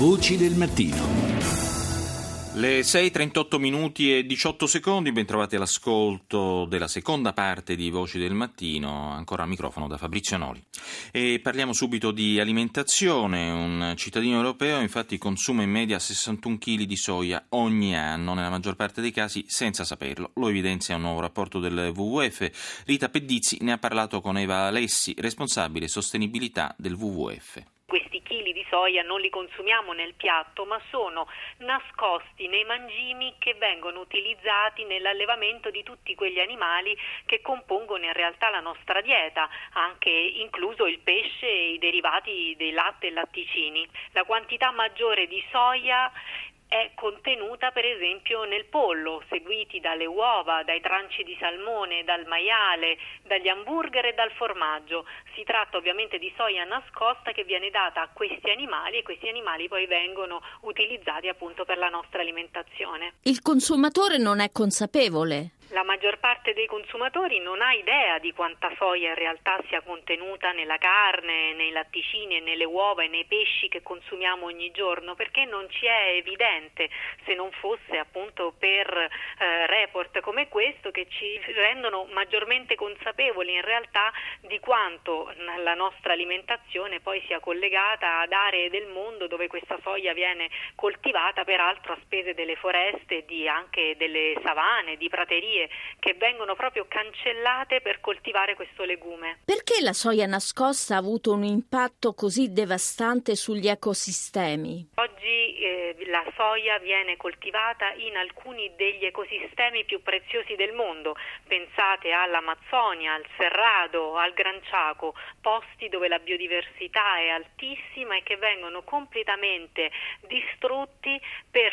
Voci del mattino. Le 6.38 minuti e 18 secondi, ben trovati all'ascolto della seconda parte di Voci del Mattino, ancora al microfono da Fabrizio Noli. E parliamo subito di alimentazione. Un cittadino europeo infatti consuma in media 61 kg di soia ogni anno, nella maggior parte dei casi senza saperlo. Lo evidenzia un nuovo rapporto del WWF. Rita Pedizzi ne ha parlato con Eva Alessi, responsabile sostenibilità del WWF soia non li consumiamo nel piatto, ma sono nascosti nei mangimi che vengono utilizzati nell'allevamento di tutti quegli animali che compongono in realtà la nostra dieta, anche incluso il pesce e i derivati dei latte e latticini. La quantità maggiore di soia è contenuta per esempio nel pollo, seguiti dalle uova, dai tranci di salmone, dal maiale, dagli hamburger e dal formaggio. Si tratta ovviamente di soia nascosta che viene data a questi animali e questi animali poi vengono utilizzati appunto per la nostra alimentazione. Il consumatore non è consapevole parte dei consumatori non ha idea di quanta soia in realtà sia contenuta nella carne, nei latticini nelle uova e nei pesci che consumiamo ogni giorno perché non ci è evidente se non fosse appunto per eh, report come questo che ci rendono maggiormente consapevoli in realtà di quanto la nostra alimentazione poi sia collegata ad aree del mondo dove questa soia viene coltivata peraltro a spese delle foreste, di anche delle savane, di praterie che vengono proprio cancellate per coltivare questo legume. Perché la soia nascosta ha avuto un impatto così devastante sugli ecosistemi? Oggi eh, la soia viene coltivata in alcuni degli ecosistemi più preziosi del mondo. Pensate all'Amazzonia, al Cerrado, al Gran Chaco, posti dove la biodiversità è altissima e che vengono completamente distrutti per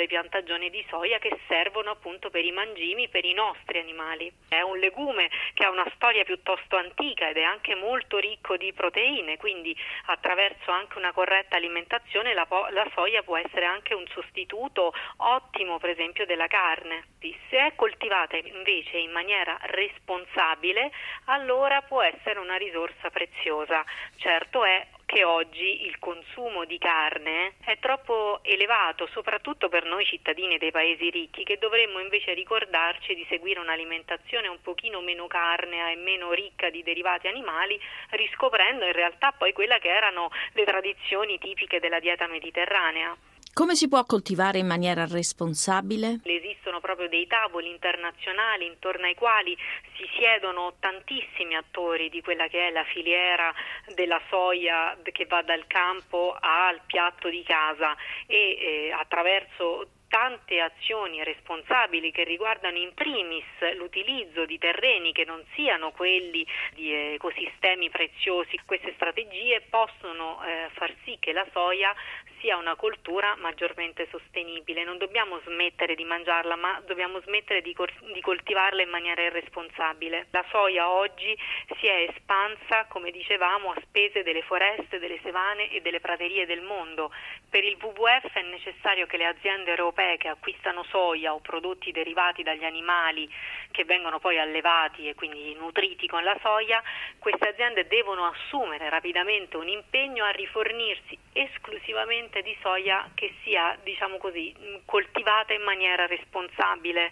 alle piantagioni di soia che servono appunto per i mangimi per i nostri animali. È un legume che ha una storia piuttosto antica ed è anche molto ricco di proteine, quindi attraverso anche una corretta alimentazione la, po- la soia può essere anche un sostituto ottimo per esempio della carne. Se è coltivata invece in maniera responsabile, allora può essere una risorsa preziosa. Certo è che oggi il consumo di carne è troppo elevato, soprattutto per noi cittadini dei paesi ricchi, che dovremmo invece ricordarci di seguire un'alimentazione un pochino meno carnea e meno ricca di derivati animali, riscoprendo in realtà poi quelle che erano le tradizioni tipiche della dieta mediterranea. Come si può coltivare in maniera responsabile? Esistono proprio dei tavoli internazionali intorno ai quali si siedono tantissimi attori di quella che è la filiera della soia che va dal campo al piatto di casa e eh, attraverso tante azioni responsabili che riguardano in primis l'utilizzo di terreni che non siano quelli di ecosistemi preziosi. Queste strategie possono eh, far sì che la soia sia una coltura maggiormente sostenibile. Non dobbiamo smettere di mangiarla, ma dobbiamo smettere di, col- di coltivarla in maniera irresponsabile. La soia oggi si è espansa, come dicevamo, a spese delle foreste, delle savane e delle praterie del mondo. Per il WWF è necessario che le aziende europee che acquistano soia o prodotti derivati dagli animali che vengono poi allevati e quindi nutriti con la soia, queste aziende devono assumere rapidamente un impegno a rifornirsi esclusivamente di soia che sia, diciamo così, coltivata in maniera responsabile.